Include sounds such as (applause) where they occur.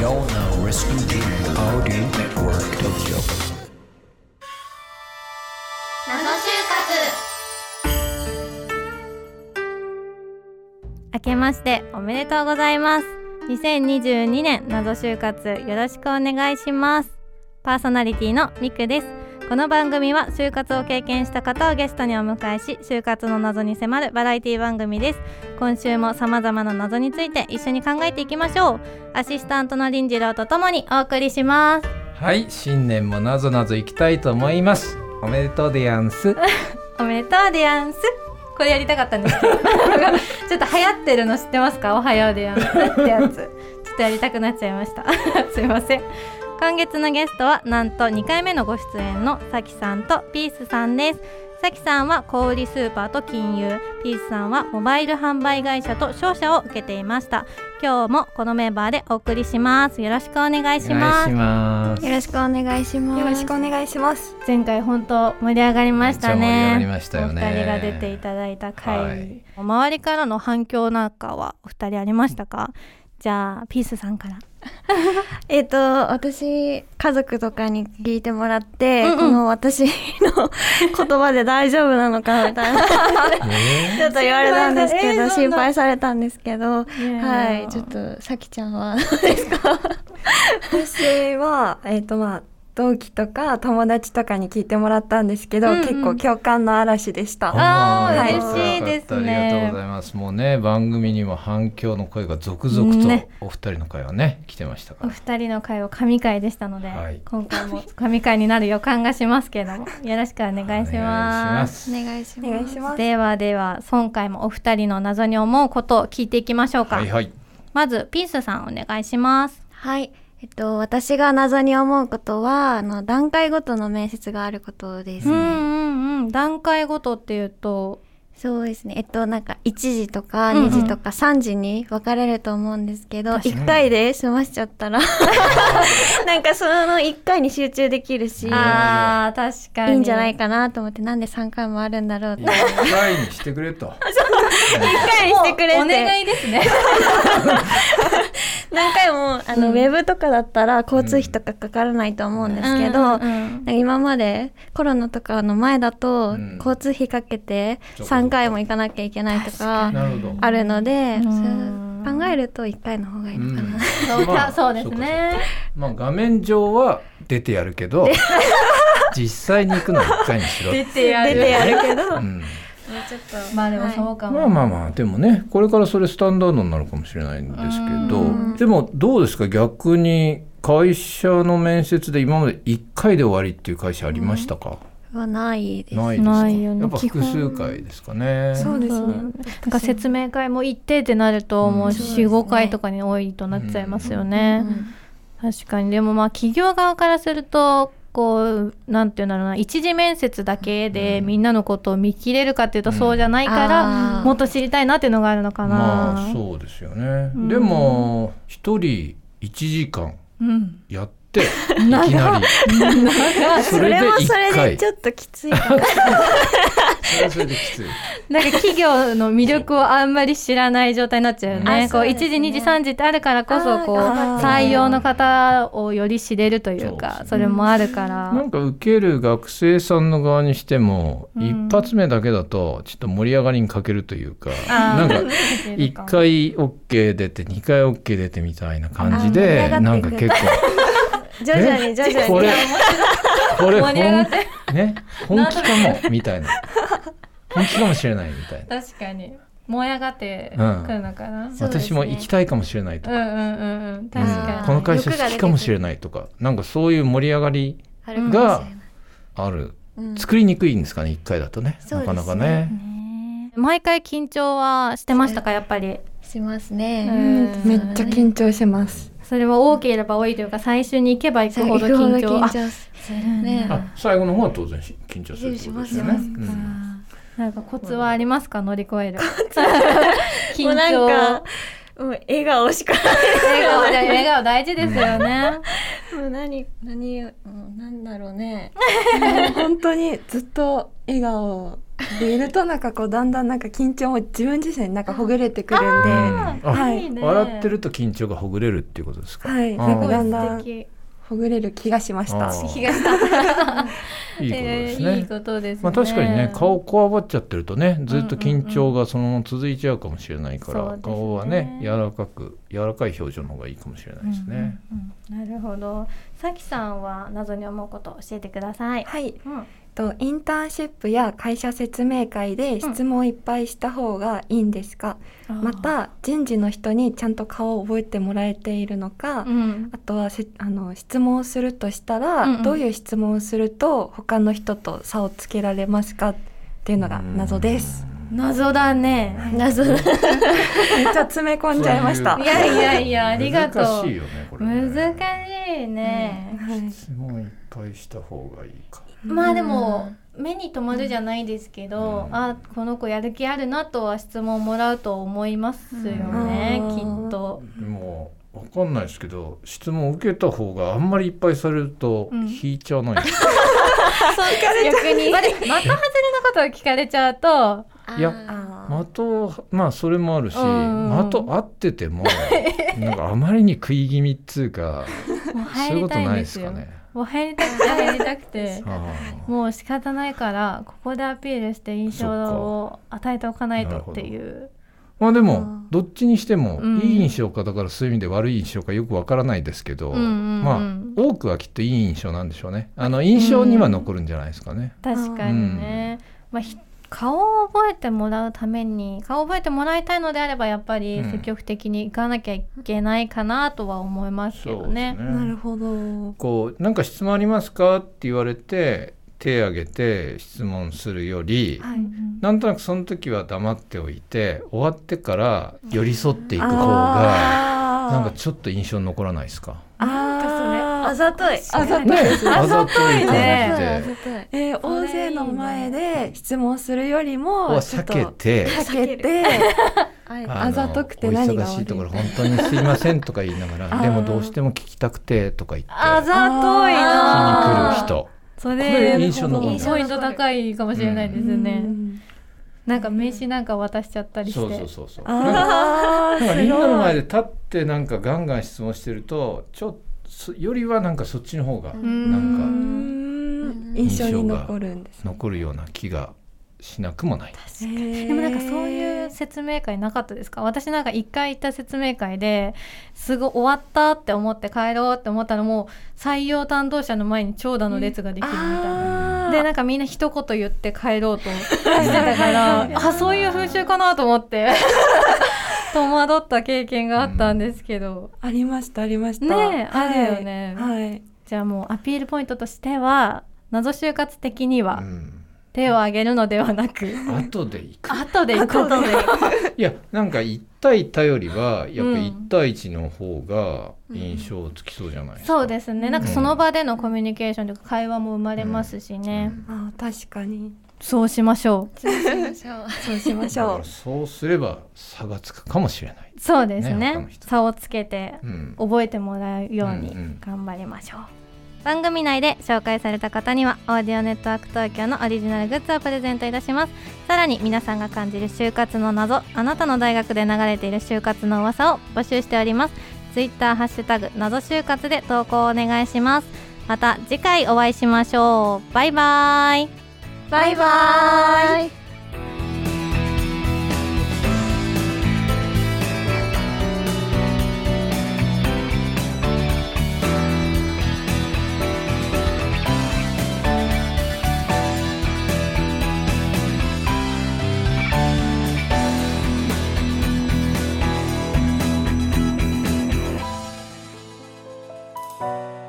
You're now listening to Audi Network Tokyo. 謎就明けましておめでとうございます。2022年謎就活よろしくお願いします。パーソナリティのミクです。この番組は就活を経験した方をゲストにお迎えし就活の謎に迫るバラエティ番組です。今週も様々な謎について一緒に考えていきましょう。アシスタントの林次郎とともにお送りします。はい新年もなぞなぞいきたいと思います。おめでとうでやんす。(laughs) おめでとうでやんす。これやりたかったんです。け (laughs) どちょっと流行ってるの知ってますか？おはようでやんすってやつ。ちょっとやりたくなっちゃいました。(laughs) すいません今月のゲストはなんと2回目のご出演のさきさんとピースさんです。さきさんは小売スーパーと金融。ピースさんはモバイル販売会社と商社を受けていました。今日もこのメンバーでお送りします。よろしくお願いしおます。よろしくお願いします。よろしくお願いします。前回本当盛り上がりましたね。盛り上がりましたよね。お二人が出ていただいた回、はい。周りからの反響なんかはお二人ありましたか？じゃあピースさんからえっ、と私家族とかに聞いてもらって、うんうん。この私の言葉で大丈夫なのかみたいな。(laughs) ちょっと言われたんですけど心配されたんですけど、はい。ちょっとさきちゃんはどうですか？私はえっ、とまあ同期とか友達とかに聞いてもらったんですけど、うんうん。結構共感の嵐でした。あーはい。嬉しいですね。ありがとうございます。もうね番組にも反響の声が続々ね。とお二人の会はね来てましたからお二人の会を神回でしたので、はい。今回も神回になる予感がしますけれどもよろしくお願いします。お願いします。ではでは今回もお二人の謎に思うことを聞いていきましょうか、はいはい。まずピースさんお願いします。はい。えっと、私が謎に思うことは、あの、段階ごとの面接があることですね。うんうんうん段階ごとっていうと？そうですね。えっと、なんか、1時とかうんうん2時とか3時に分かれると思うんですけど、確1回で済ましちゃったら、(laughs) なんかその1回に集中できるし、いあー確かにいんじゃないかなと思って、なんで3回もあるんだろうって。一回にしてくれと1回にしてくれお願て。いですね。何回も、あの、うん。ウェブとかだったら交通費とかかからないと思うんですけど、うんうん今までコロナとかの前だとうん。交通費かけてそうか3回も行かなきゃいけないとかなるほど。あるので、考えると1回の方がいいのかな。そうまあそうですね。まあ画面上は出てやるけど (laughs) 実際に行くのは一回にしろ。出てやる。けど、まあでもそうかも、まあまあまあでもねこれからそれスタンダードになるかもしれないんですけどうんでもどうですか？逆に会社の面接で今まで1回で終わりっていう会社ありましたか、はないです。ないですか？ないよねやっぱ複数回ですかね。そうですね。なんか説明会も行ってってなるともううん。45回とかに多いとなっちゃいますよね、うん。確かに。でもまあ企業側からするとこうなんていうんだろうな一次面接だけでうん。みんなのことを見切れるかっていうとそうじゃないから、もっと知りたいなっていうのがあるのかな、まあそうですよね、うん。でも1人1時間うん、やって (laughs) い。きなり。そそれでれもそれ1回でちょっときついか (laughs) (laughs) なんか企業の魅力をあんまり知らない状態になっちゃうよね。こう1あそうですね時、2時、3時ってあるからこそ、こう、採用の方をより知れるというか、それもあるから。なんか受ける学生さんの側にしても、うん。一発目だけだとちょっと盛り上がりに欠けるというかなんか (laughs) 1回 OK 出て2回 OK 出てみたいな感じでなんか結構。(laughs) 徐々に徐々に。これこれ盛り上がっ本,、ね、本気かもみたいな本気かもしれないみたいな。確かに。燃え上がってうんくるのかな。そうですね。私も行きたいかもしれないとか、うんうんうんうん。確うん。かこの会社好きかもしれないとか。なんかそういう盛り上がりあるかもしれない。ある。うん。作りにくいんですかね？1回だとね。ね。なかなかね。に。毎回緊張はしてましたか、やっぱり。しますうね。ん。めっちゃ緊張します。それは多ければ多いというか、最初に行けば行くほど緊張。あ緊張すするね。あ最後の方は当然緊張するってことですよね。しますしますうんなんかコツはありますか？乗り越える。緊もうなん張。か、もう笑顔しか笑顔で笑顔大事ですよね。(laughs) もう何、何、なんだろうね。本当にずっと笑顔でいるとなんかこうだんだんなんか緊張も自分自身なんかほぐれてくるんではいいいね笑ってると緊張がほぐれるっていうことですか？はいなんかだんすだんごい素敵ほぐれる気がしました気がした (laughs) いいことですね。えーいいことですね。まあ確かにね顔こわばっちゃってるとねずっと緊張がそのまま続いちゃうかもしれないから、そうですね顔はね柔らかく柔らかい表情の方がいいかもしれないですね。うんうんうんなるほど。さきさんは謎に思うことを教えてください。はいうんとインターンシップや会社説明会で質問いっぱいした方がいいんですか、また人事の人にちゃんと顔を覚えてもらえているのか、うんあとはせあの質問をするとしたら、うんうんどういう質問をすると他の人と差をつけられますかっていうのが謎です。謎だね。謎だ (laughs) めっちゃ詰め込んじゃいました。いやいやいやありがとう。難しいよねこれね。難しいね。はい質問いっぱいした方がいいか。まあでも目に留まるじゃないですけど、うん。あこの子やる気あるなとは質問もらうと思いますよね、うん。きっと。でもわかんないですけど質問受けた方があんまりいっぱいされるとうん。引いちゃわない、(laughs) 逆に。まあで的外れのことを聞かれちゃうと、いやあ的まあそれもあるし、うん。的合っててもなんかあまりに食い気味っつうか (laughs) もう入りたいないですかんですよ。ね。もう入りたくて入りたくて。(laughs) もう仕方ないからここでアピールして印象を与えておかないとっていう。まあでもうん。どっちにしてもうん。いい印象かだからそういう意味で悪い印象かよくわからないですけど、まあ多くはきっといい印象なんでしょうね。あの印象には残るんじゃないですかね。確かにね、まあひ顔を覚えてもらうために顔を覚えてもらいたいのであればやっぱりうん積極的に行かなきゃいけないかなとは思いますけどね。ーなるほど。こうなんか質問ありますかって言われて手挙げて質問するより、はい。なんとなくその時は黙っておいて終わってから寄り添っていく方がなんかちょっと印象に残らないですか？あーあざとい。あざとい。あざといね。でえー、大勢の前で質問するよりもを避けて。避けて。ああざとくてお何が悪い忙しいところ本当にすいませんとか言いながらでもどうしても聞きたくてとか言ってあざとい聞きにな来る人。そこれれ印象に残る。んだポイント高いかもしれないですね、うん。なんか名刺なんか渡しちゃったりして。そうそうそうそう。なんかあーなんかみんなの前でで立ってなんかガンガン質問してるとちょっとよりはなんかそっちの方がん。なんか印象に残るんですね。残るような気がしなくもない。ででもなんかそういう説明会なかったですか？私なんか一回行った説明会ですごい終わったって思って帰ろうって思ったらもう採用担当者の前に長蛇の列ができるみたいな。あでなんかみんな一言言って帰ろうとしてたからあそういう風習かなと思って戸惑った経験があったんですけど、ありましたありました。ねえはいあるよね。はい。じゃあもうアピールポイントとしては謎就活的にはうん。手を挙げるのではなく、後で行く。後で行こうといやなんか1対1よりはやっぱうん。1対1の方が印象つきそうじゃないですか。そうですね。なんかその場でのコミュニケーションというか会話も生まれますしね、あー確かに。そうしましょう。そうしましょう。そうしましょう。だから。そうすれば差がつくかもしれない。そうですね。ね差をつけてうん。覚えてもらうように頑張りましょう、番組内で紹介された方にはオーディオネットワーク東京のオリジナルグッズをプレゼントいたします。さらに皆さんが感じる就活の謎あなたの大学で流れている就活の噂を募集しております。ツイッターハッシュタグ謎就活で投稿をお願いします。また次回お会いしましょうバイバイバイバイ「